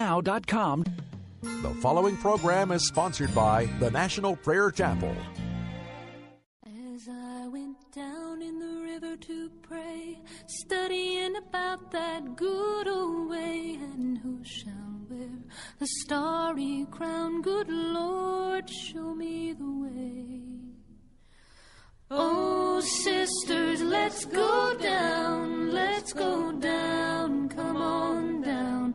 Now.com. The following program is sponsored by the National Prayer Chapel. As I went down in the river to pray, studying about that good old way, and who shall wear the starry crown? Good Lord, show me the way. Oh, sisters, let's go down, let's go down, come on down.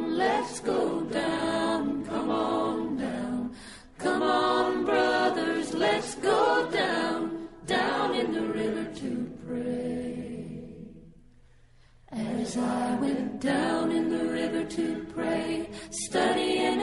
let's go down, come on down. Come on, brothers, let's go down, down in the river to pray. As I went down in the river to pray, studying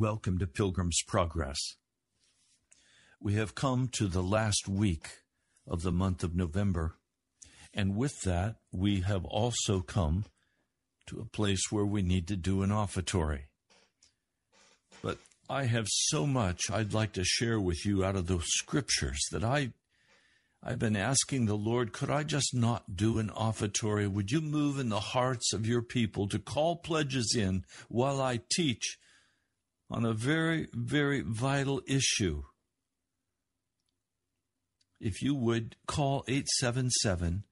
Welcome to Pilgrim's Progress. We have come to the last week of the month of November, and with that, we have also come to a place where we need to do an offertory. But I have so much I'd like to share with you out of those scriptures that I I've been asking the Lord, could I just not do an offertory? Would you move in the hearts of your people to call pledges in while I teach on a very, very vital issue? If you would call 877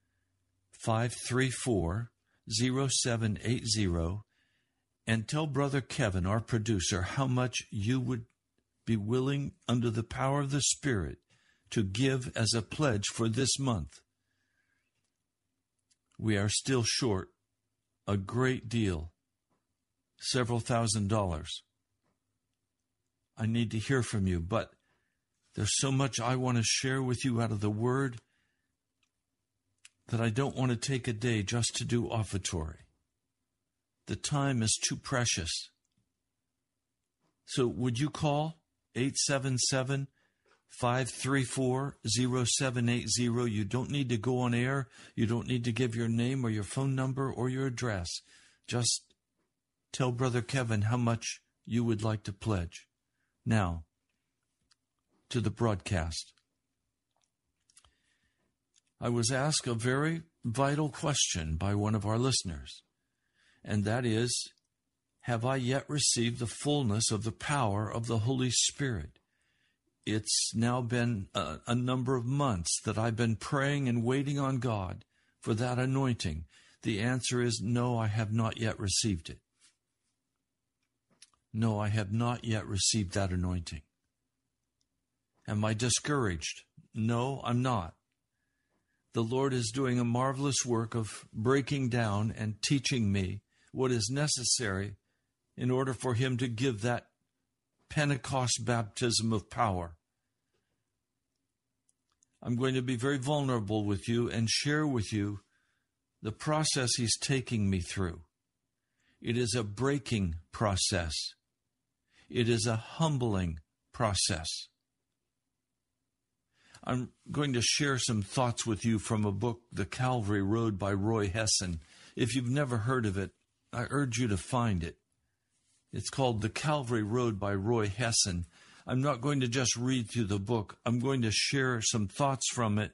534 0780 and tell Brother Kevin, our producer, how much you would be willing, under the power of the Spirit, to give as a pledge for this month. We are still short a great deal, several thousand dollars. I need to hear from you, but there's so much I want to share with you out of the Word that I don't want to take a day just to do offertory. The time is too precious. So, would you call 877 534 0780? You don't need to go on air. You don't need to give your name or your phone number or your address. Just tell Brother Kevin how much you would like to pledge. Now, to the broadcast. I was asked a very vital question by one of our listeners, and that is Have I yet received the fullness of the power of the Holy Spirit? It's now been a, a, number of months that I've been praying and waiting on God for that anointing. The answer is no, I have not yet received it. No, I have not yet received that anointing. Am I discouraged? No, I'm not. The Lord is doing a marvelous work of breaking down and teaching me what is necessary in order for Him to give that Pentecost baptism of power. I'm going to be very vulnerable with you and share with you the process He's taking me through. It is a breaking process. It is a humbling process. I'm going to share some thoughts with you from a book, The Calvary Road by Roy Hession. If you've never heard of it, I urge you to find it. It's called The Calvary Road by Roy Hession. I'm not going to just read through the book, I'm going to share some thoughts from it.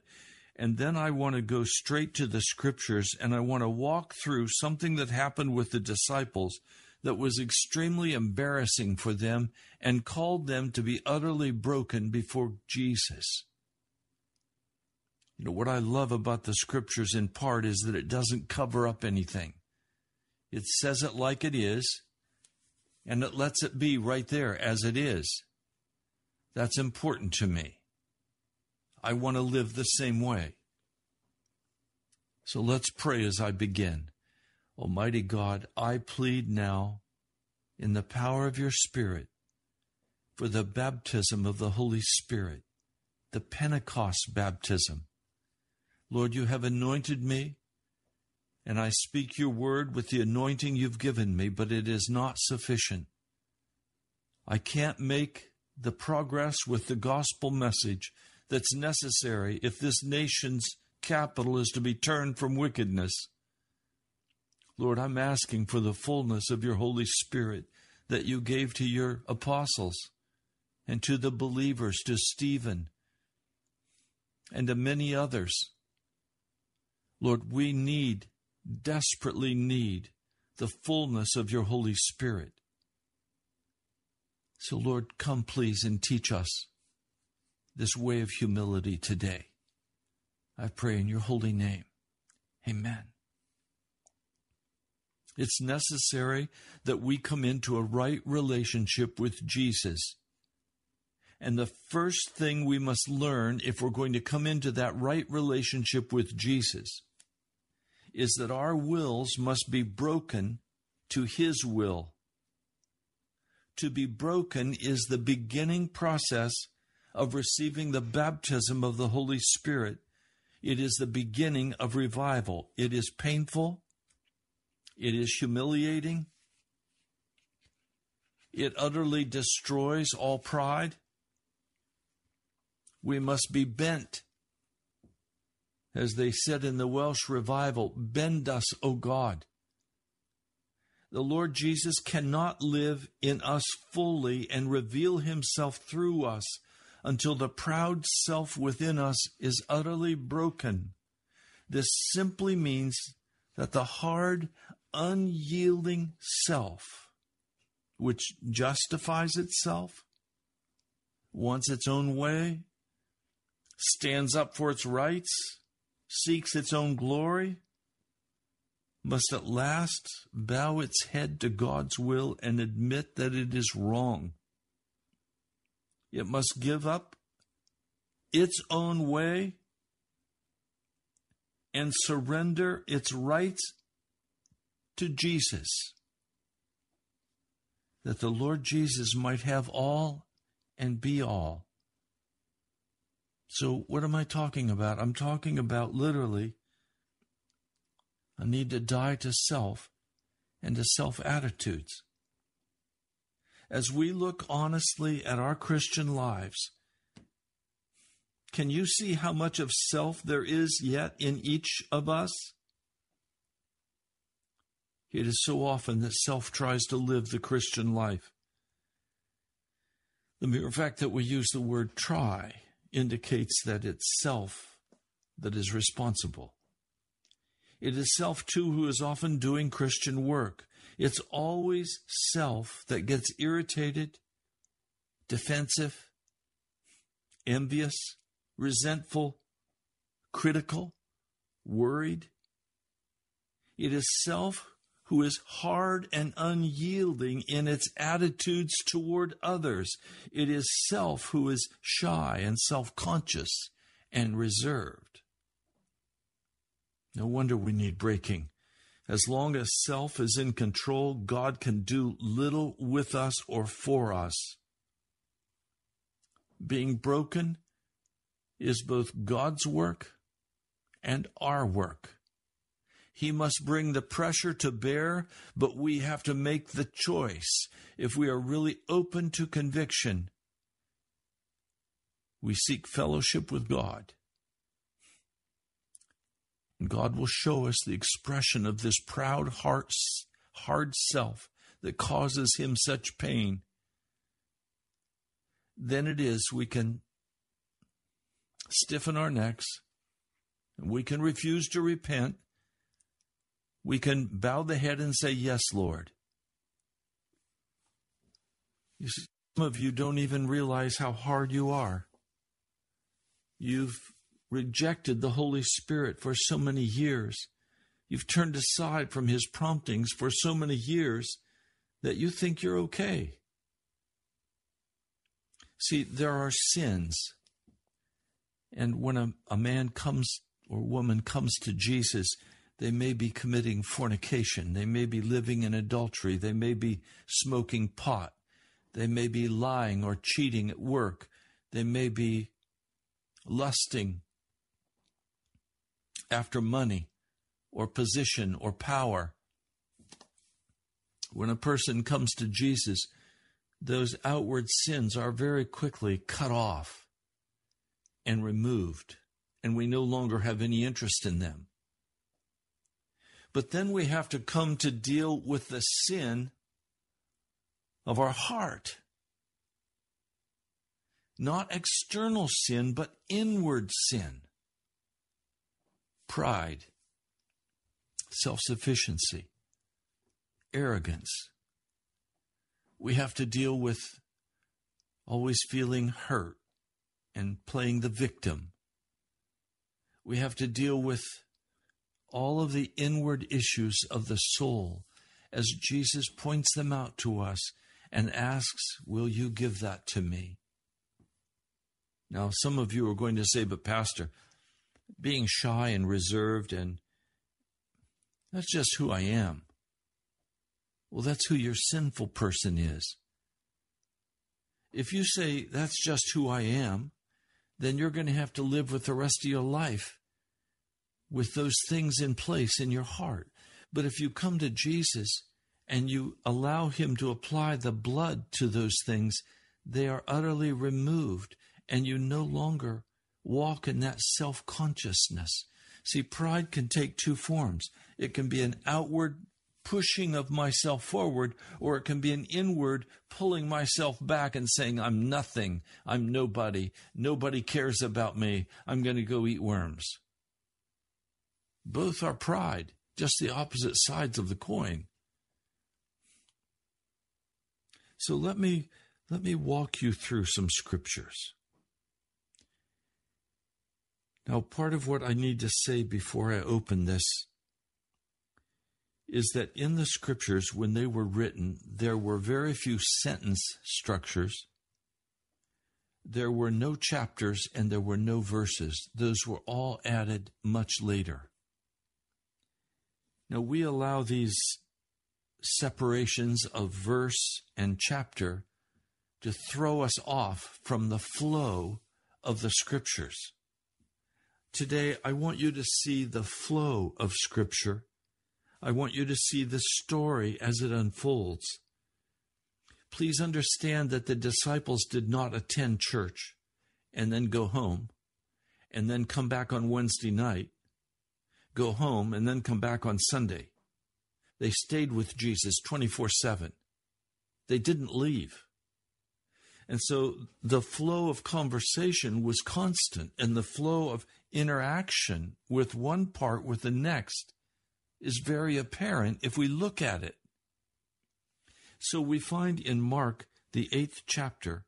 And then I want to go straight to the scriptures and I want to walk through something that happened with the disciples that was extremely embarrassing for them and called them to be utterly broken before Jesus. You know, what I love about the scriptures in part is that it doesn't cover up anything. It says it like it is, and it lets it be right there as it is. That's important to me. I want to live the same way. So let's pray as I begin. Almighty God, I plead now in the power of your Spirit for the baptism of the Holy Spirit, the Pentecost baptism. Lord, you have anointed me, and I speak your word with the anointing you've given me, but it is not sufficient. I can't make the progress with the gospel message that's necessary if this nation's capital is to be turned from wickedness Lord, I'm asking for the fullness of your Holy Spirit that you gave to your apostles and to the believers, to Stephen and to many others. Lord, we need, desperately need, the fullness of your Holy Spirit. So, Lord, come please and teach us this way of humility today. I pray in your holy name. Amen. It's necessary that we come into a right relationship with Jesus. And the first thing we must learn if we're going to come into that right relationship with Jesus is that our wills must be broken to His will. To be broken is the beginning process of receiving the baptism of the Holy Spirit. It is the beginning of revival. It is painful. It is humiliating. It utterly destroys all pride. We must be bent. As they said in the Welsh revival, bend us, O God. The Lord Jesus cannot live in us fully and reveal himself through us until the proud self within us is utterly broken. This simply means that the hard, unyielding self, which justifies itself, wants its own way, stands up for its rights, seeks its own glory, must at last bow its head to God's will and admit that it is wrong. It must give up its own way and surrender its rights to Jesus, that the Lord Jesus might have all and be all. So, what am I talking about? I'm talking about literally a need to die to self and to self attitudes. As we look honestly at our Christian lives, can you see how much of self there is yet in each of us? It is so often that self tries to live the Christian life. The mere fact that we use the word try indicates that it's self that is responsible. It is self, too, who is often doing Christian work. It's always self that gets irritated, defensive, envious, resentful, critical, worried. It is self who is hard and unyielding in its attitudes toward others. It is self who is shy and self conscious and reserved. No wonder we need breaking. As long as self is in control, God can do little with us or for us. Being broken is both God's work and our work. He must bring the pressure to bear, but we have to make the choice. If we are really open to conviction, we seek fellowship with God. And God will show us the expression of this proud heart's hard self that causes him such pain. Then it is we can stiffen our necks, and we can refuse to repent, we can bow the head and say, Yes, Lord. See, some of you don't even realize how hard you are. You've rejected the Holy Spirit for so many years. You've turned aside from His promptings for so many years that you think you're okay. See, there are sins. And when a, a man comes or woman comes to Jesus, they may be committing fornication. They may be living in adultery. They may be smoking pot. They may be lying or cheating at work. They may be lusting after money or position or power. When a person comes to Jesus, those outward sins are very quickly cut off and removed, and we no longer have any interest in them. But then we have to come to deal with the sin of our heart. Not external sin, but inward sin. Pride, self sufficiency, arrogance. We have to deal with always feeling hurt and playing the victim. We have to deal with all of the inward issues of the soul as Jesus points them out to us and asks, Will you give that to me? Now, some of you are going to say, But, Pastor, being shy and reserved, and that's just who I am. Well, that's who your sinful person is. If you say, That's just who I am, then you're going to have to live with the rest of your life with those things in place in your heart. But if you come to Jesus and you allow Him to apply the blood to those things, they are utterly removed, and you no longer walk in that self consciousness. See, pride can take two forms it can be an outward pushing of myself forward, or it can be an inward pulling myself back and saying, I'm nothing, I'm nobody, nobody cares about me, I'm going to go eat worms. Both are pride, just the opposite sides of the coin. So let me let me walk you through some scriptures. Now, part of what I need to say before I open this is that in the scriptures, when they were written, there were very few sentence structures. There were no chapters and there were no verses. Those were all added much later. Now, we allow these separations of verse and chapter to throw us off from the flow of the scriptures. Today, I want you to see the flow of Scripture. I want you to see the story as it unfolds. Please understand that the disciples did not attend church and then go home and then come back on Wednesday night, go home and then come back on Sunday. They stayed with Jesus 24 7. They didn't leave. And so the flow of conversation was constant, and the flow of interaction with one part with the next is very apparent if we look at it. So we find in Mark, the eighth chapter,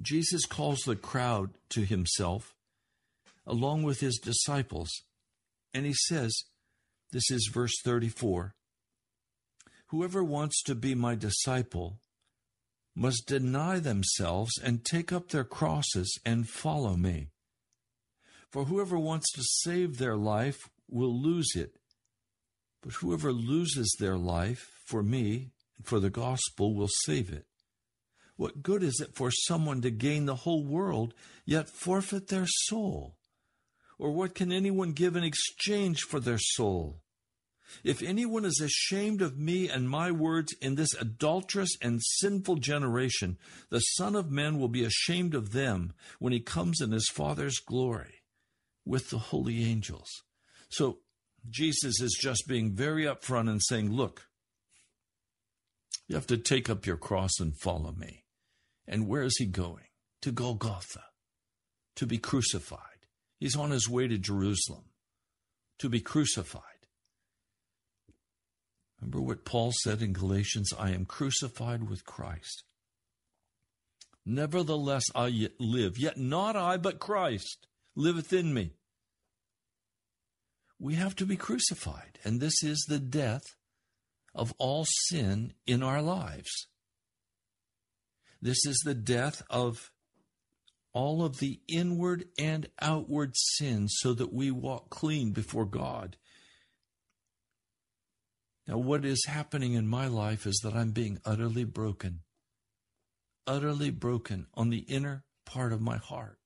Jesus calls the crowd to himself along with his disciples, and he says, This is verse 34 Whoever wants to be my disciple must deny themselves and take up their crosses and follow me. For whoever wants to save their life will lose it, but whoever loses their life for me and for the gospel will save it. What good is it for someone to gain the whole world yet forfeit their soul? Or what can anyone give in exchange for their soul? If anyone is ashamed of me and my words in this adulterous and sinful generation, the Son of Man will be ashamed of them when he comes in his Father's glory with the holy angels. So Jesus is just being very upfront and saying, Look, you have to take up your cross and follow me. And where is he going? To Golgotha, to be crucified. He's on his way to Jerusalem to be crucified. Remember what Paul said in Galatians I am crucified with Christ. Nevertheless, I yet live, yet not I, but Christ liveth in me. We have to be crucified, and this is the death of all sin in our lives. This is the death of all of the inward and outward sins so that we walk clean before God now, what is happening in my life is that I'm being utterly broken, utterly broken on the inner part of my heart.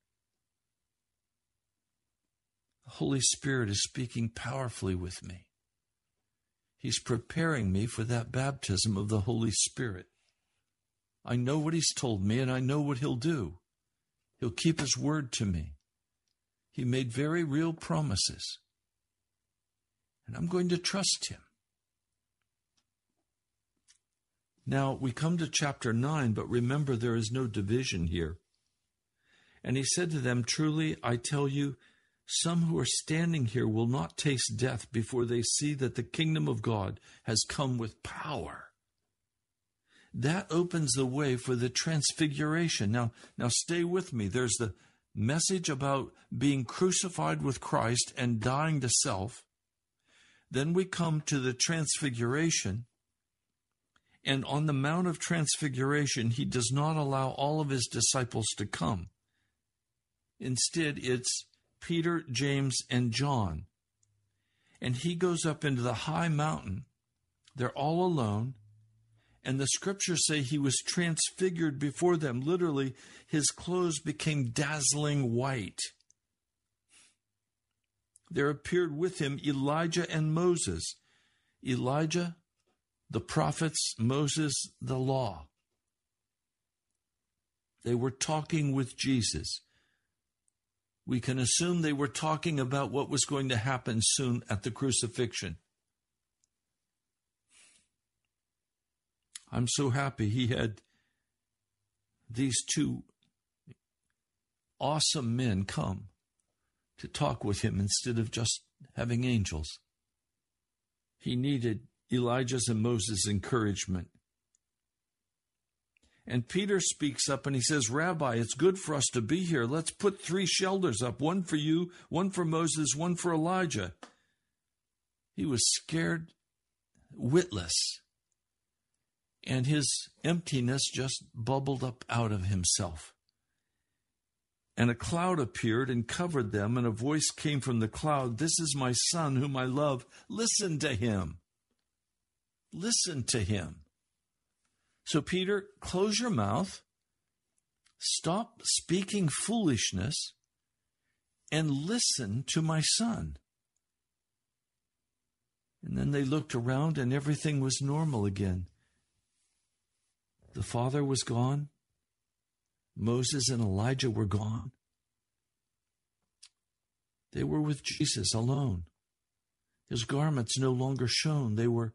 The Holy Spirit is speaking powerfully with me. He's preparing me for that baptism of the Holy Spirit. I know what He's told me, and I know what He'll do. He'll keep His word to me. He made very real promises. And I'm going to trust Him. Now we come to chapter 9, but remember there is no division here. And he said to them, Truly, I tell you, some who are standing here will not taste death before they see that the kingdom of God has come with power. That opens the way for the transfiguration. Now, now stay with me. There's the message about being crucified with Christ and dying to self. Then we come to the transfiguration and on the Mount of Transfiguration, he does not allow all of his disciples to come. Instead, it's Peter, James, and John. And he goes up into the high mountain. They're all alone. And the scriptures say he was transfigured before them. Literally, his clothes became dazzling white. There appeared with him Elijah and Moses. Elijah the prophets, Moses, the law. They were talking with Jesus. We can assume they were talking about what was going to happen soon at the crucifixion. I'm so happy he had these two awesome men come to talk with him instead of just having angels. He needed Elijah's and Moses' encouragement. And Peter speaks up and he says, Rabbi, it's good for us to be here. Let's put three shelters up one for you, one for Moses, one for Elijah. He was scared witless, and his emptiness just bubbled up out of himself. And a cloud appeared and covered them, and a voice came from the cloud This is my son, whom I love. Listen to him. Listen to him. So, Peter, close your mouth, stop speaking foolishness, and listen to my son. And then they looked around and everything was normal again. The father was gone. Moses and Elijah were gone. They were with Jesus alone. His garments no longer shone. They were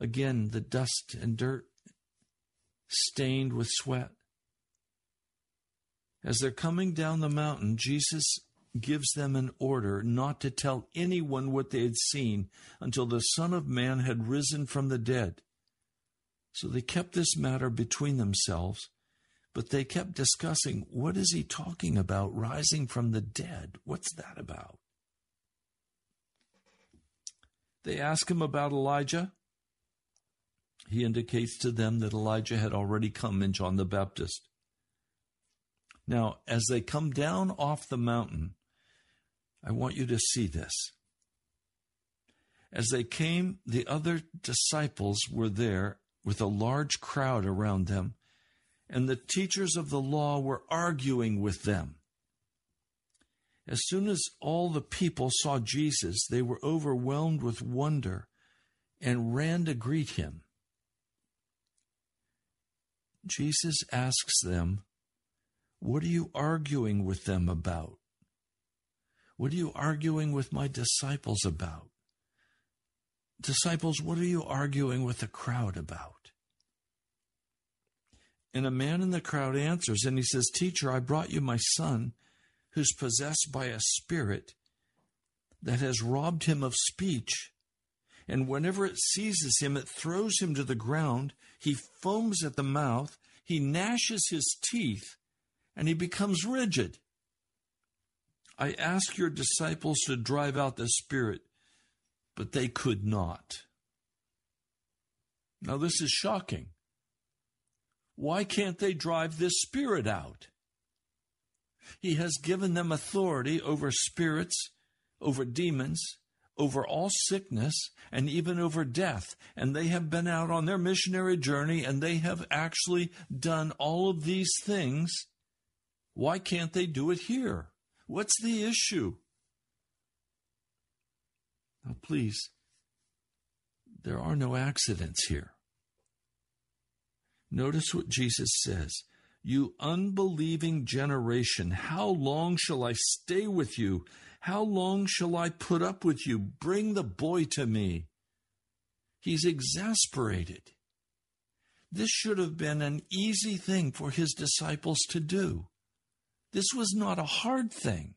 again the dust and dirt, stained with sweat. As they're coming down the mountain, Jesus gives them an order not to tell anyone what they had seen until the Son of Man had risen from the dead. So they kept this matter between themselves, but they kept discussing what is he talking about, rising from the dead? What's that about? They ask him about Elijah. He indicates to them that Elijah had already come in John the Baptist. Now, as they come down off the mountain, I want you to see this. As they came, the other disciples were there with a large crowd around them, and the teachers of the law were arguing with them. As soon as all the people saw Jesus, they were overwhelmed with wonder and ran to greet him. Jesus asks them, What are you arguing with them about? What are you arguing with my disciples about? Disciples, what are you arguing with the crowd about? And a man in the crowd answers and he says, Teacher, I brought you my son who's possessed by a spirit that has robbed him of speech. And whenever it seizes him, it throws him to the ground. He foams at the mouth, he gnashes his teeth, and he becomes rigid. I ask your disciples to drive out the spirit, but they could not. Now, this is shocking. Why can't they drive this spirit out? He has given them authority over spirits, over demons, over all sickness, and even over death. And they have been out on their missionary journey and they have actually done all of these things. Why can't they do it here? What's the issue? Now, please, there are no accidents here. Notice what Jesus says You unbelieving generation, how long shall I stay with you? How long shall I put up with you? Bring the boy to me. He's exasperated. This should have been an easy thing for his disciples to do. This was not a hard thing.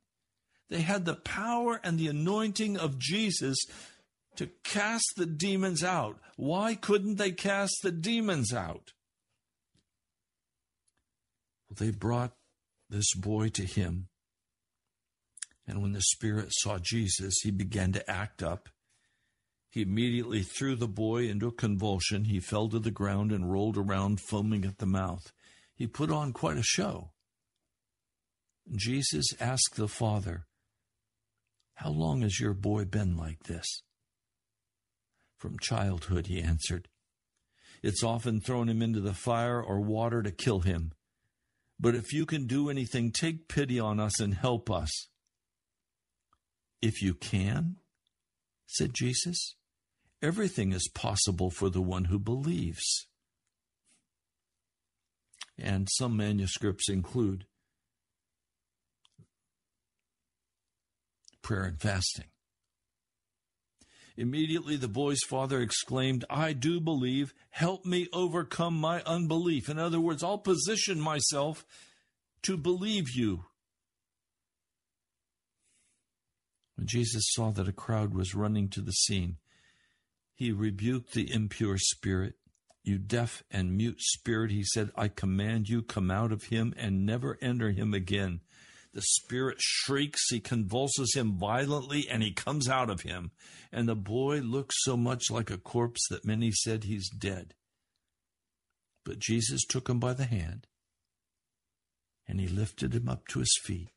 They had the power and the anointing of Jesus to cast the demons out. Why couldn't they cast the demons out? They brought this boy to him. And when the Spirit saw Jesus, he began to act up. He immediately threw the boy into a convulsion. He fell to the ground and rolled around, foaming at the mouth. He put on quite a show. Jesus asked the father, How long has your boy been like this? From childhood, he answered. It's often thrown him into the fire or water to kill him. But if you can do anything, take pity on us and help us. If you can, said Jesus, everything is possible for the one who believes. And some manuscripts include prayer and fasting. Immediately the boy's father exclaimed, I do believe. Help me overcome my unbelief. In other words, I'll position myself to believe you. When Jesus saw that a crowd was running to the scene, he rebuked the impure spirit. You deaf and mute spirit, he said, I command you, come out of him and never enter him again. The spirit shrieks, he convulses him violently, and he comes out of him. And the boy looks so much like a corpse that many said he's dead. But Jesus took him by the hand, and he lifted him up to his feet,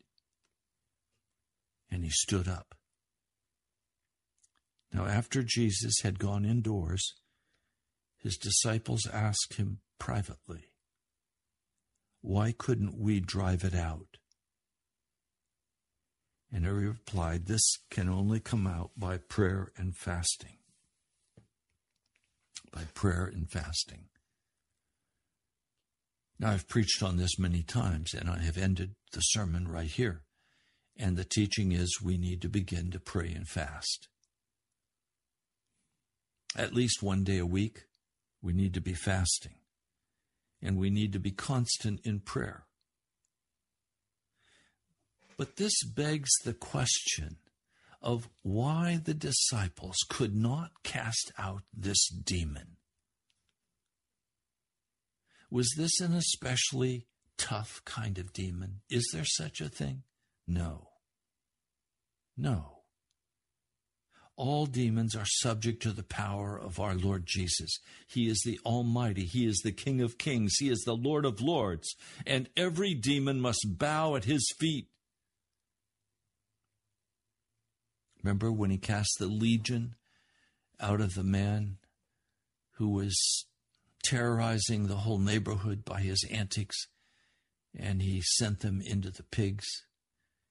and he stood up. Now, after Jesus had gone indoors, his disciples asked him privately, Why couldn't we drive it out? And he replied, This can only come out by prayer and fasting. By prayer and fasting. Now, I've preached on this many times, and I have ended the sermon right here. And the teaching is we need to begin to pray and fast. At least one day a week, we need to be fasting. And we need to be constant in prayer. But this begs the question of why the disciples could not cast out this demon. Was this an especially tough kind of demon? Is there such a thing? No. No. All demons are subject to the power of our Lord Jesus. He is the Almighty. He is the King of Kings. He is the Lord of Lords. And every demon must bow at his feet. Remember when he cast the legion out of the man who was terrorizing the whole neighborhood by his antics, and he sent them into the pigs,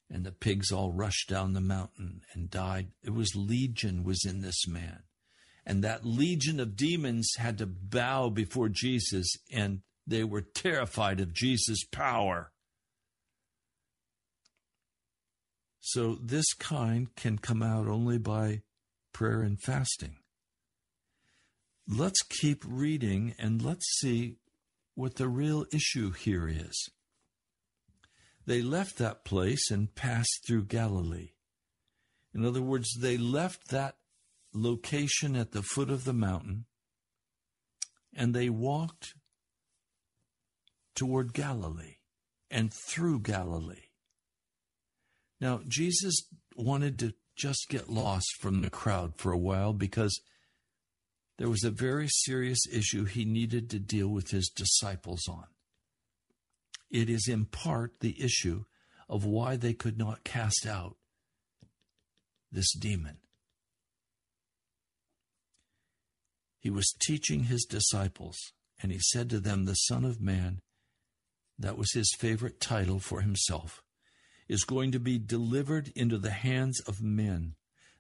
and the pigs all rushed down the mountain and died. It was legion was in this man. And that legion of demons had to bow before Jesus, and they were terrified of Jesus' power. So, this kind can come out only by prayer and fasting. Let's keep reading and let's see what the real issue here is. They left that place and passed through Galilee. In other words, they left that location at the foot of the mountain and they walked toward Galilee and through Galilee. Now, Jesus wanted to just get lost from the crowd for a while because there was a very serious issue he needed to deal with his disciples on. It is in part the issue of why they could not cast out this demon. He was teaching his disciples, and he said to them, The Son of Man, that was his favorite title for himself, is going to be delivered into the hands of men.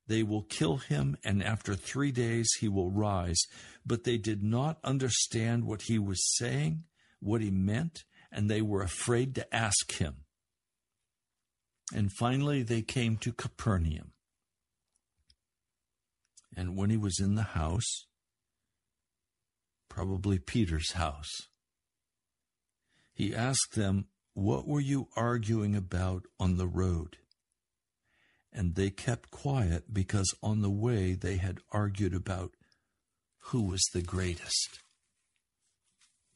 They will kill him, and after three days he will rise. But they did not understand what he was saying, what he meant, and they were afraid to ask him. And finally they came to Capernaum. And when he was in the house, probably Peter's house, he asked them, What were you arguing about on the road? and they kept quiet because on the way they had argued about who was the greatest.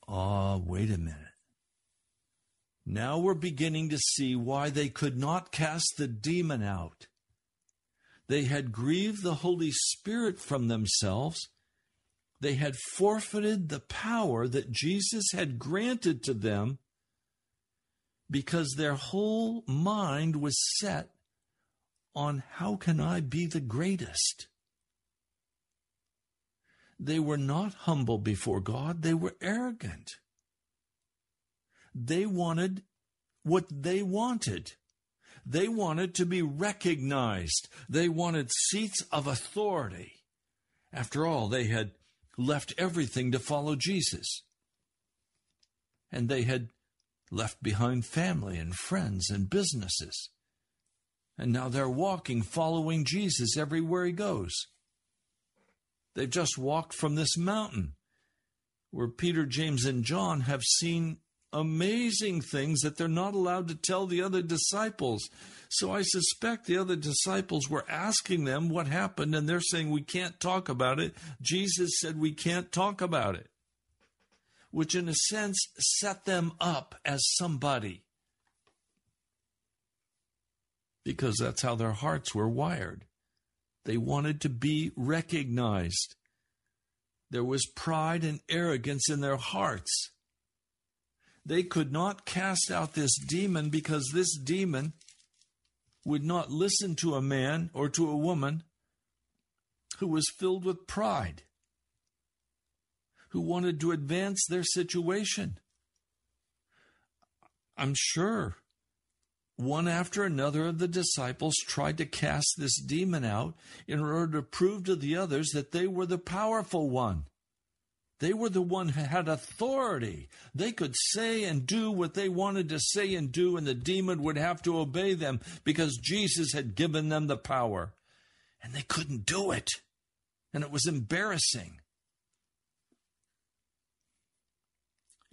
Ah, oh, wait a minute. Now we're beginning to see why they could not cast the demon out. They had grieved the Holy Spirit from themselves. They had forfeited the power that Jesus had granted to them because their whole mind was set on how can I be the greatest? They were not humble before God, they were arrogant. They wanted what they wanted. They wanted to be recognized. They wanted seats of authority. After all, they had left everything to follow Jesus. And they had left behind family and friends and businesses. And now they're walking, following Jesus everywhere he goes. They've just walked from this mountain where Peter, James, and John have seen amazing things that they're not allowed to tell the other disciples. So I suspect the other disciples were asking them what happened, and they're saying, We can't talk about it. Jesus said, We can't talk about it, which in a sense set them up as somebody because that's how their hearts were wired. They wanted to be recognized. There was pride and arrogance in their hearts. They could not cast out this demon because this demon would not listen to a man or to a woman who was filled with pride, who wanted to advance their situation. I'm sure one after another of the disciples tried to cast this demon out in order to prove to the others that they were the powerful one. They were the one who had authority. They could say and do what they wanted to say and do, and the demon would have to obey them because Jesus had given them the power. And they couldn't do it. And it was embarrassing.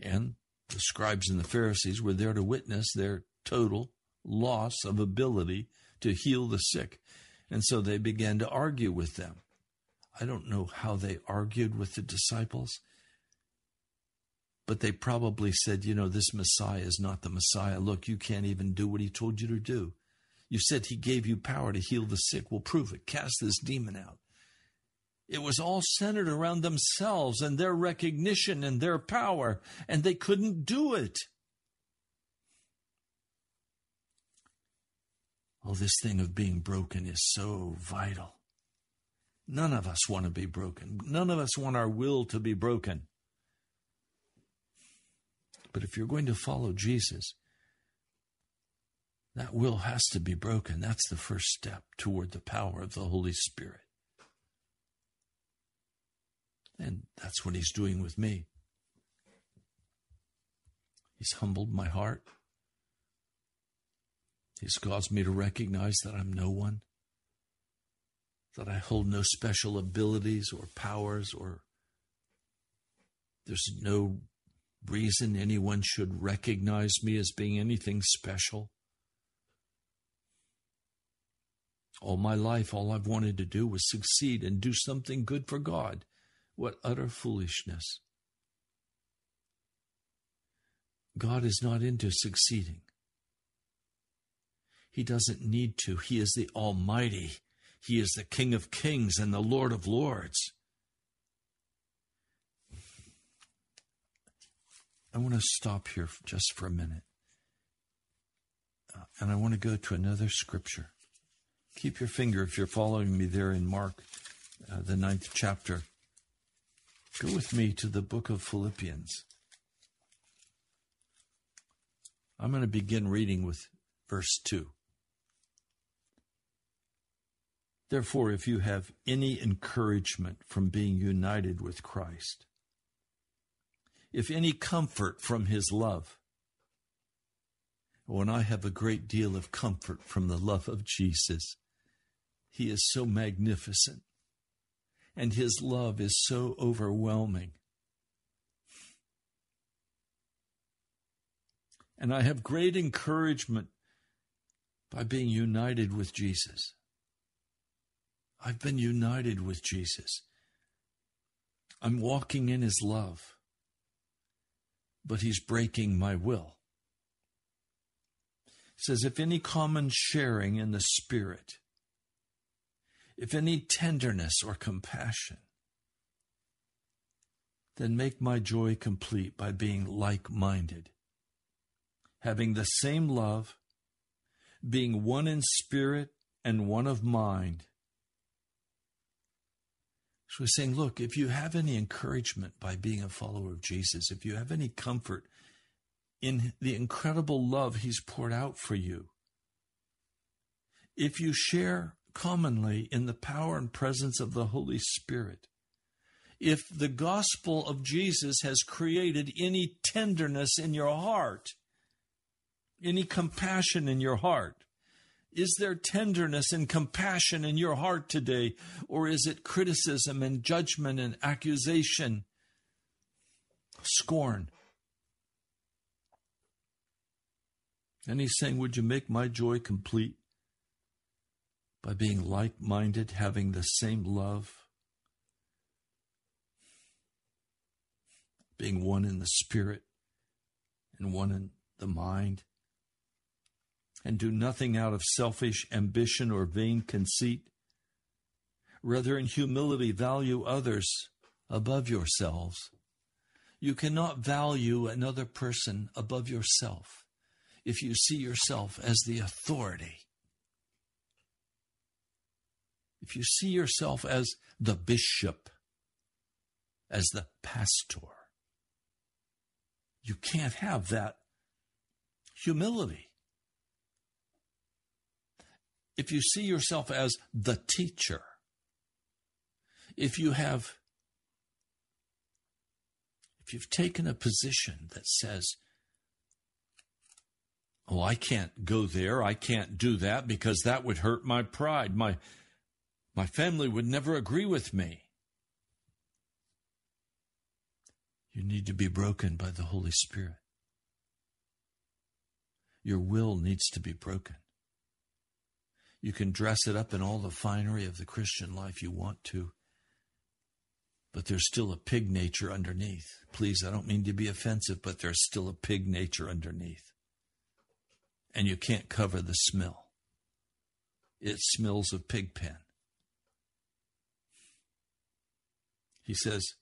And the scribes and the Pharisees were there to witness their total loss of ability to heal the sick. And so they began to argue with them. I don't know how they argued with the disciples, but they probably said, you know, this Messiah is not the Messiah. Look, you can't even do what he told you to do. You said he gave you power to heal the sick. Well, prove it. Cast this demon out. It was all centered around themselves and their recognition and their power, and they couldn't do it. Oh, this thing of being broken is so vital. None of us want to be broken. None of us want our will to be broken. But if you're going to follow Jesus, that will has to be broken. That's the first step toward the power of the Holy Spirit. And that's what he's doing with me. He's humbled my heart. He's caused me to recognize that I'm no one, that I hold no special abilities or powers, or there's no reason anyone should recognize me as being anything special. All my life, all I've wanted to do was succeed and do something good for God. What utter foolishness. God is not into succeeding. He doesn't need to. He is the Almighty. He is the King of Kings and the Lord of Lords. I want to stop here just for a minute. Uh, and I want to go to another scripture. Keep your finger, if you're following me there in Mark, uh, the ninth chapter. Go with me to the book of Philippians. I'm going to begin reading with verse 2. Therefore, if you have any encouragement from being united with Christ, if any comfort from his love, when I have a great deal of comfort from the love of Jesus, he is so magnificent and his love is so overwhelming. And I have great encouragement by being united with Jesus. I've been united with Jesus. I'm walking in his love, but he's breaking my will. It says, if any common sharing in the Spirit, if any tenderness or compassion, then make my joy complete by being like minded, having the same love, being one in spirit and one of mind. So he's saying, look, if you have any encouragement by being a follower of Jesus, if you have any comfort in the incredible love he's poured out for you, if you share commonly in the power and presence of the Holy Spirit, if the gospel of Jesus has created any tenderness in your heart, any compassion in your heart, is there tenderness and compassion in your heart today, or is it criticism and judgment and accusation, scorn? And he's saying, Would you make my joy complete by being like minded, having the same love, being one in the spirit and one in the mind? and do nothing out of selfish ambition or vain conceit. Rather, in humility, value others above yourselves. You cannot value another person above yourself if you see yourself as the authority. If you see yourself as the bishop, as the pastor, you can't have that humility if you see yourself as the teacher, if you have if you've taken a position that says, Oh, I can't go there, I can't do that because that would hurt my pride. My my family would never agree with me. You need to be broken by the Holy Spirit. Your will needs to be broken. You can dress it up in all the finery of the Christian life you want to, but there's still a pig nature underneath. Please, I don't mean to be offensive, but there's still a pig nature underneath. And you can't cover the smell. It smells of pig pen. He says,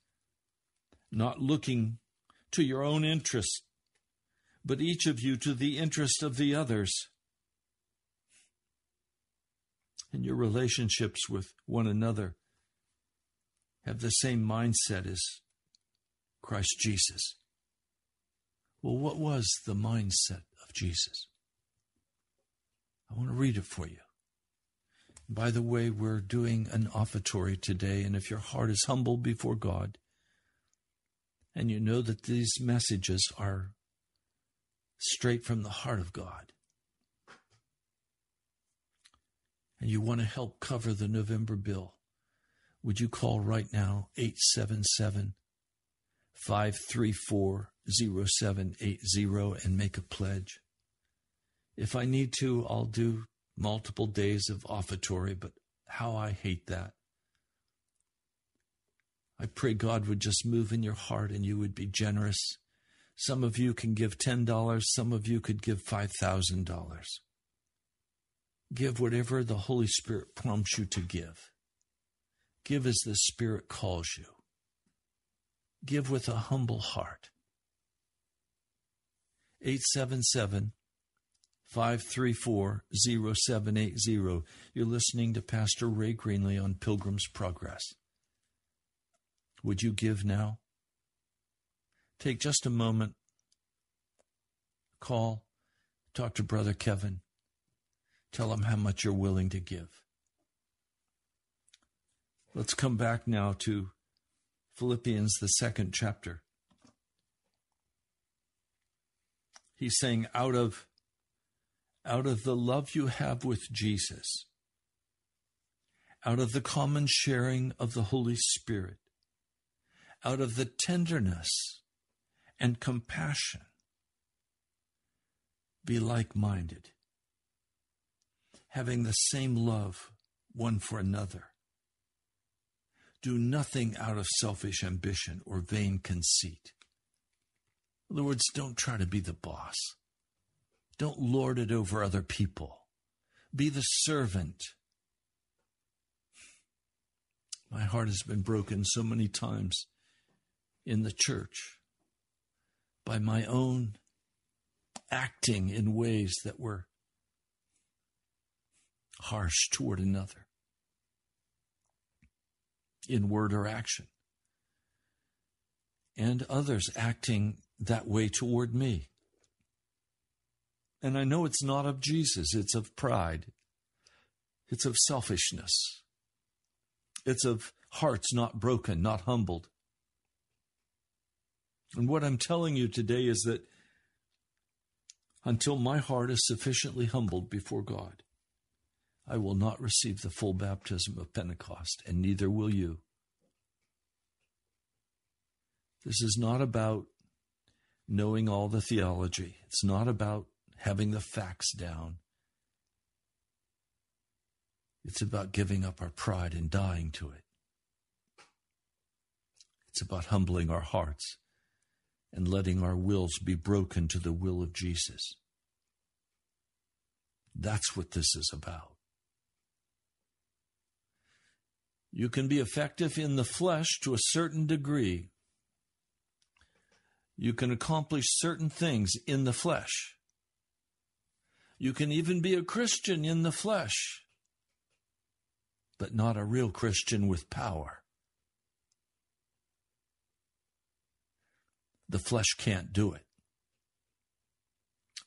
not looking to your own interest, but each of you to the interest of the others. And your relationships with one another have the same mindset as Christ Jesus. Well, what was the mindset of Jesus? I want to read it for you. By the way, we're doing an offertory today, and if your heart is humble before God, and you know that these messages are straight from the heart of God, and you want to help cover the November bill, would you call right now 877 534 0780 and make a pledge? If I need to, I'll do multiple days of offertory, but how I hate that. I pray God would just move in your heart and you would be generous. Some of you can give $10, some of you could give $5,000. Give whatever the Holy Spirit prompts you to give. Give as the Spirit calls you. Give with a humble heart. 877 534 0780. You're listening to Pastor Ray Greenley on Pilgrim's Progress. Would you give now? Take just a moment, call, talk to Brother Kevin, tell him how much you're willing to give. Let's come back now to Philippians, the second chapter. He's saying, out of, out of the love you have with Jesus, out of the common sharing of the Holy Spirit, out of the tenderness and compassion, be like minded, having the same love one for another do nothing out of selfish ambition or vain conceit. In other words, don't try to be the boss. Don't lord it over other people. Be the servant. My heart has been broken so many times in the church by my own acting in ways that were harsh toward another in word or action. And others acting that way toward me. And I know it's not of Jesus, it's of pride, it's of selfishness, it's of hearts not broken, not humbled. And what I'm telling you today is that until my heart is sufficiently humbled before God, I will not receive the full baptism of Pentecost, and neither will you. This is not about knowing all the theology, it's not about having the facts down. It's about giving up our pride and dying to it. It's about humbling our hearts and letting our wills be broken to the will of Jesus. That's what this is about. You can be effective in the flesh to a certain degree. You can accomplish certain things in the flesh. You can even be a Christian in the flesh, but not a real Christian with power. The flesh can't do it.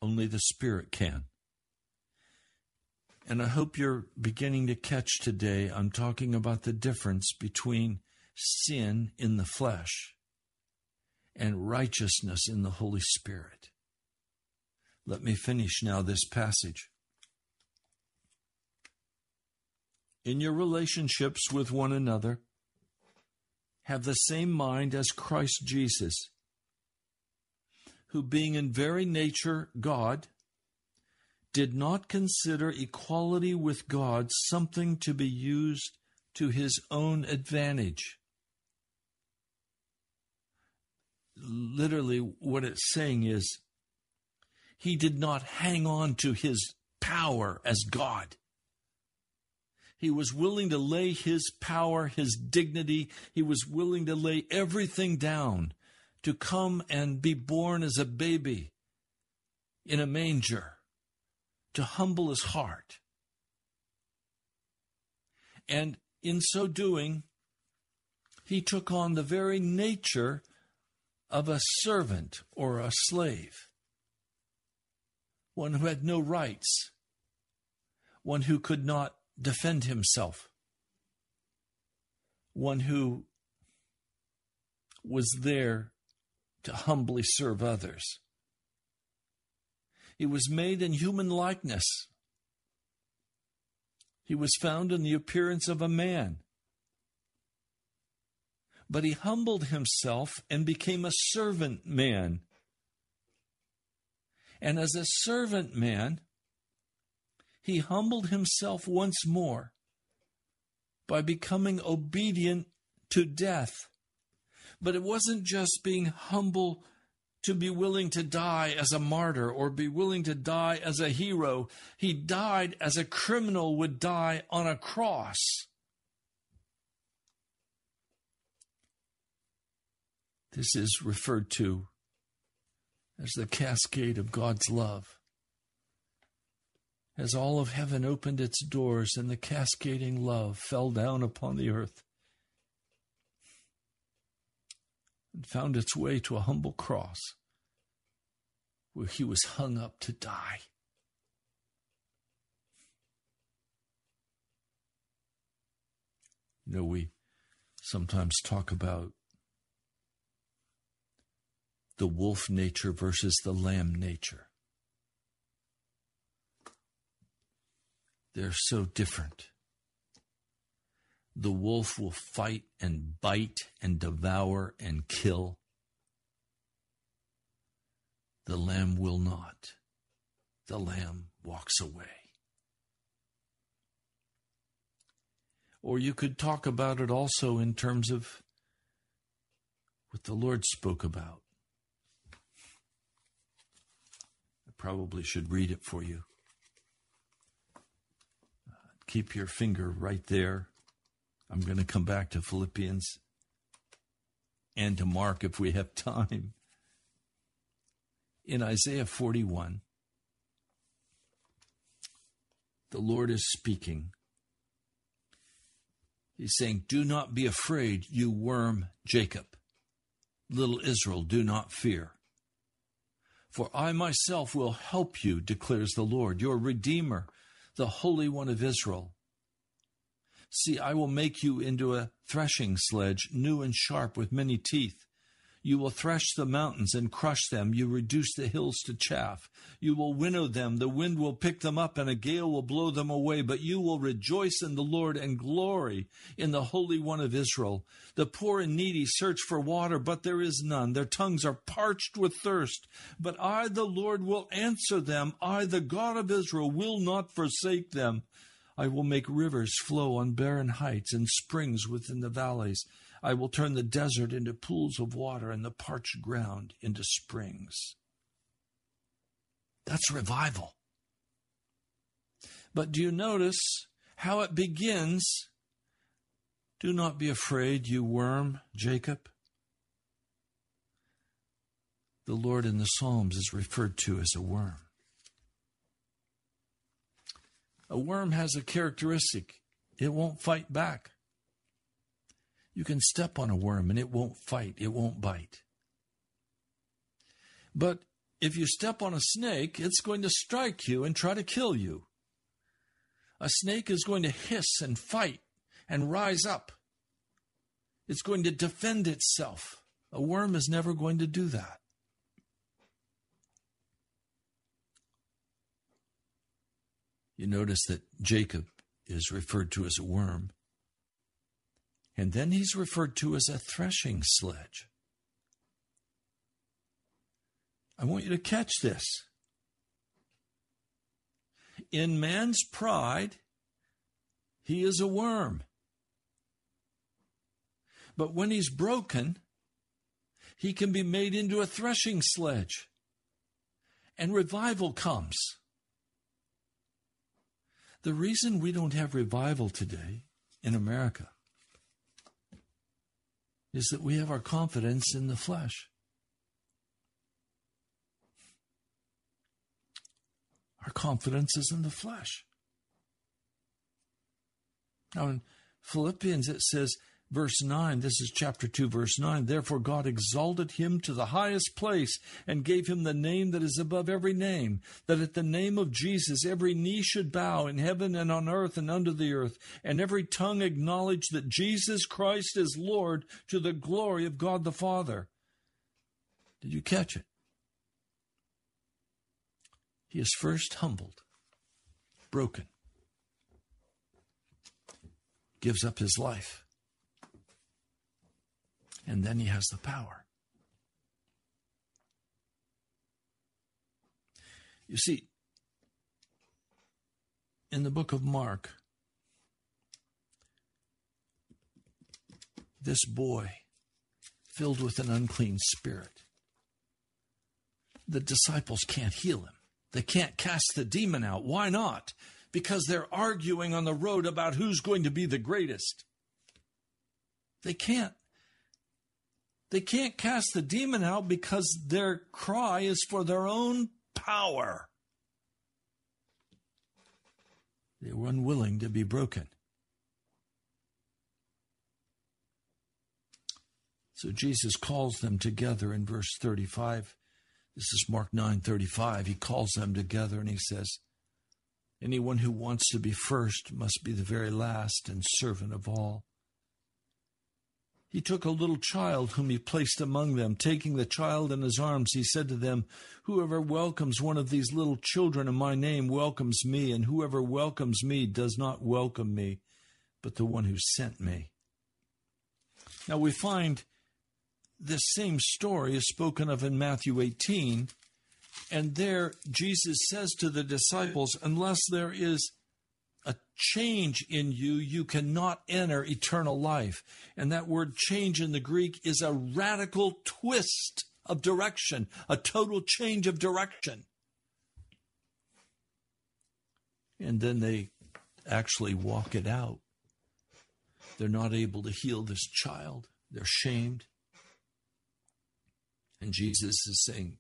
Only the Spirit can. And I hope you're beginning to catch today. I'm talking about the difference between sin in the flesh and righteousness in the Holy Spirit. Let me finish now this passage. In your relationships with one another, have the same mind as Christ Jesus, who, being in very nature God, did not consider equality with God something to be used to his own advantage. Literally, what it's saying is, he did not hang on to his power as God. He was willing to lay his power, his dignity, he was willing to lay everything down to come and be born as a baby in a manger, to humble his heart. And in so doing, he took on the very nature of a servant or a slave, one who had no rights, one who could not defend himself, one who was there to humbly serve others. He was made in human likeness. He was found in the appearance of a man. But he humbled himself and became a servant man. And as a servant man, he humbled himself once more by becoming obedient to death. But it wasn't just being humble to be willing to die as a martyr or be willing to die as a hero. He died as a criminal would die on a cross. This is referred to as the cascade of God's love as all of heaven opened its doors and the cascading love fell down upon the earth and found its way to a humble cross where he was hung up to die. You know, we sometimes talk about the wolf nature versus the lamb nature. They're so different. The wolf will fight and bite and devour and kill. The lamb will not. The lamb walks away. Or you could talk about it also in terms of what the Lord spoke about. I probably should read it for you keep your finger right there. I'm going to come back to Philippians and to Mark if we have time. In Isaiah 41, the Lord is speaking. He's saying, Do not be afraid, you worm Jacob. Little Israel, do not fear. For I myself will help you, declares the Lord, your Redeemer the Holy One of Israel. See, I will make you into a threshing sledge, new and sharp with many teeth. You will thresh the mountains and crush them. You reduce the hills to chaff. You will winnow them. The wind will pick them up and a gale will blow them away. But you will rejoice in the Lord and glory in the Holy One of Israel. The poor and needy search for water, but there is none. Their tongues are parched with thirst. But I, the Lord, will answer them. I, the God of Israel, will not forsake them. I will make rivers flow on barren heights and springs within the valleys. I will turn the desert into pools of water and the parched ground into springs. That's revival. But do you notice how it begins? Do not be afraid, you worm, Jacob. The Lord in the Psalms is referred to as a worm. A worm has a characteristic it won't fight back. You can step on a worm and it won't fight, it won't bite. But if you step on a snake, it's going to strike you and try to kill you. A snake is going to hiss and fight and rise up. It's going to defend itself. A worm is never going to do that. You notice that Jacob is referred to as a worm. And then he's referred to as a threshing sledge. I want you to catch this. In man's pride, he is a worm. But when he's broken, he can be made into a threshing sledge. And revival comes. The reason we don't have revival today in America is that we have our confidence in the flesh. Our confidence is in the flesh. Now, in Philippians, it says, verse 9, this is chapter 2, verse 9. Therefore, God exalted him to the highest place and gave him the name that is above every name, that at the name of Jesus every knee should bow in heaven and on earth and under the earth, and every tongue acknowledge that Jesus Christ is Lord to the glory of God the Father. Did you catch it? He is first humbled, broken, gives up his life, and then he has the power. You see, in the book of Mark, this boy, filled with an unclean spirit, the disciples can't heal him. They can't cast the demon out. Why not? Because they're arguing on the road about who's going to be the greatest. They can't. They can't cast the demon out because their cry is for their own power. They were unwilling to be broken. So Jesus calls them together in verse 35 this is Mark 9:35. He calls them together and he says, "Anyone who wants to be first must be the very last and servant of all." He took a little child whom he placed among them. Taking the child in his arms, he said to them, Whoever welcomes one of these little children in my name welcomes me, and whoever welcomes me does not welcome me, but the one who sent me. Now we find this same story is spoken of in Matthew 18. And there, Jesus says to the disciples, unless there is a change in you, you cannot enter eternal life. And that word change in the Greek is a radical twist of direction, a total change of direction. And then they actually walk it out. They're not able to heal this child. They're shamed. And Jesus is saying,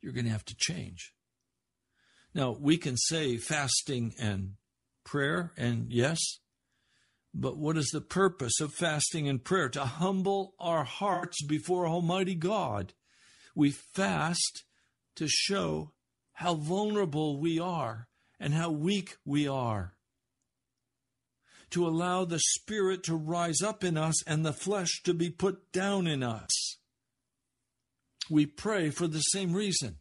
You're going to have to change. Now, we can say fasting and prayer, and yes, but what is the purpose of fasting and prayer? To humble our hearts before Almighty God. We fast to show how vulnerable we are and how weak we are. To allow the Spirit to rise up in us and the flesh to be put down in us we pray for the same reason.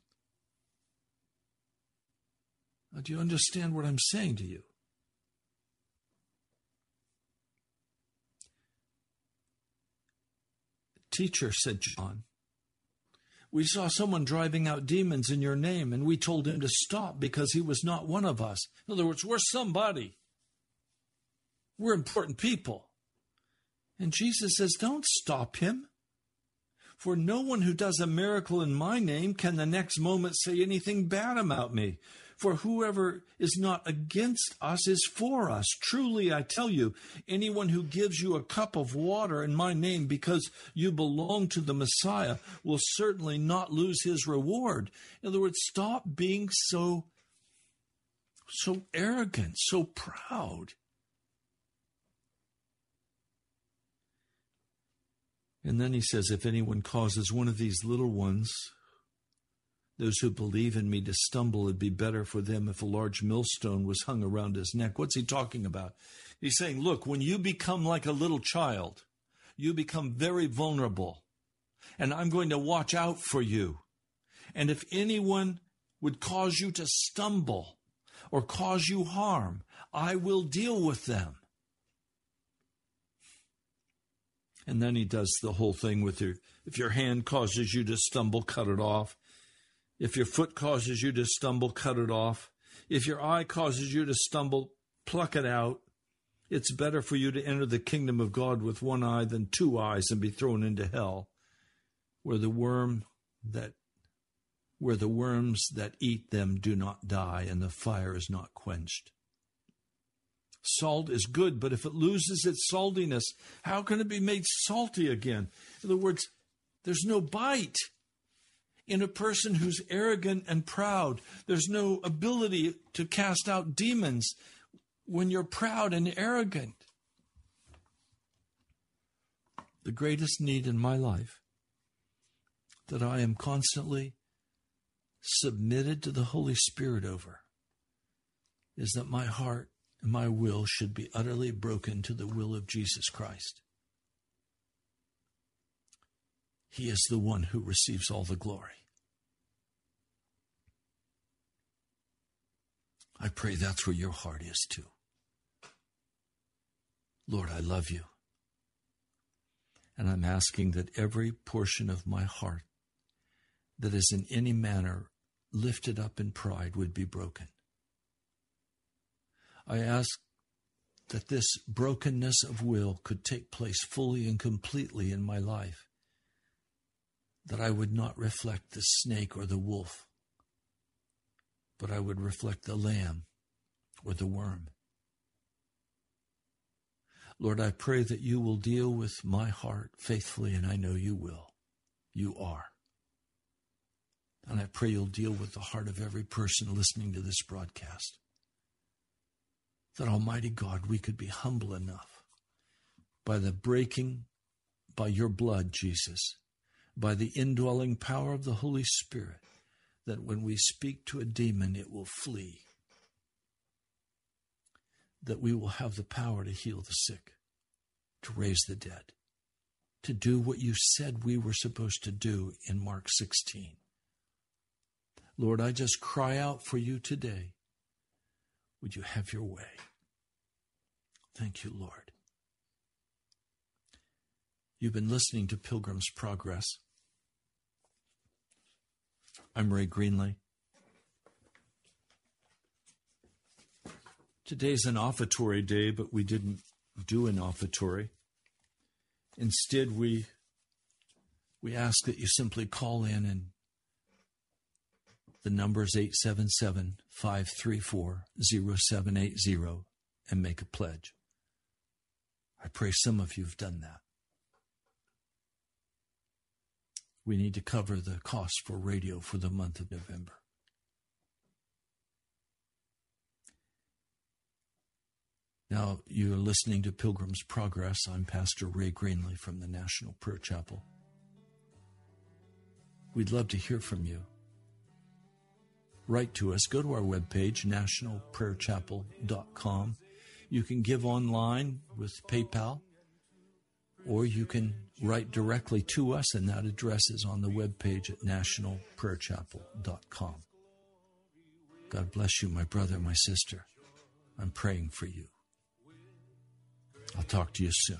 Now, do you understand what I'm saying to you? Teacher, said John, we saw someone driving out demons in your name, and we told him to stop because he was not one of us. In other words, we're somebody. We're important people. And Jesus says, Don't stop him. For no one who does a miracle in my name can the next moment say anything bad about me. For whoever is not against us is for us. Truly, I tell you, anyone who gives you a cup of water in my name because you belong to the Messiah will certainly not lose his reward. In other words, stop being so, so arrogant, so proud. And then he says, If anyone causes one of these little ones, those who believe in me, to stumble, it'd be better for them if a large millstone was hung around his neck. What's he talking about? He's saying, Look, when you become like a little child, you become very vulnerable. And I'm going to watch out for you. And if anyone would cause you to stumble or cause you harm, I will deal with them. And then he does the whole thing with your if your hand causes you to stumble, cut it off. If your foot causes you to stumble, cut it off. If your eye causes you to stumble, pluck it out. It's better for you to enter the kingdom of God with one eye than two eyes and be thrown into hell, where the worm that where the worms that eat them do not die and the fire is not quenched. Salt is good, but if it loses its saltiness, how can it be made salty again? In other words, there's no bite in a person who's arrogant and proud. There's no ability to cast out demons when you're proud and arrogant. The greatest need in my life that I am constantly submitted to the Holy Spirit over is that my heart and my will should be utterly broken to the will of Jesus Christ. He is the one who receives all the glory. I pray that's where your heart is too. Lord, I love you. And I'm asking that every portion of my heart that is in any manner lifted up in pride would be broken. I ask that this brokenness of will could take place fully and completely in my life, that I would not reflect the snake or the wolf, but I would reflect the lamb or the worm. Lord, I pray that you will deal with my heart faithfully, and I know you will. You are. And I pray you'll deal with the heart of every person listening to this broadcast. That Almighty God, we could be humble enough by the breaking, by your blood, Jesus, by the indwelling power of the Holy Spirit, that when we speak to a demon, it will flee. That we will have the power to heal the sick, to raise the dead, to do what you said we were supposed to do in Mark 16. Lord, I just cry out for you today. Would you have your way? Thank you, Lord. You've been listening to Pilgrim's Progress. I'm Ray Greenley. Today's an offertory day, but we didn't do an offertory. Instead, we we ask that you simply call in and the number is 877 534 0780 and make a pledge. I pray some of you have done that. We need to cover the cost for radio for the month of November. Now, you're listening to Pilgrim's Progress. I'm Pastor Ray Greenley from the National Prayer Chapel. We'd love to hear from you write to us. Go to our webpage, nationalprayerchapel.com. You can give online with PayPal, or you can write directly to us, and that address is on the webpage at nationalprayerchapel.com. God bless you, my brother, my sister. I'm praying for you. I'll talk to you soon.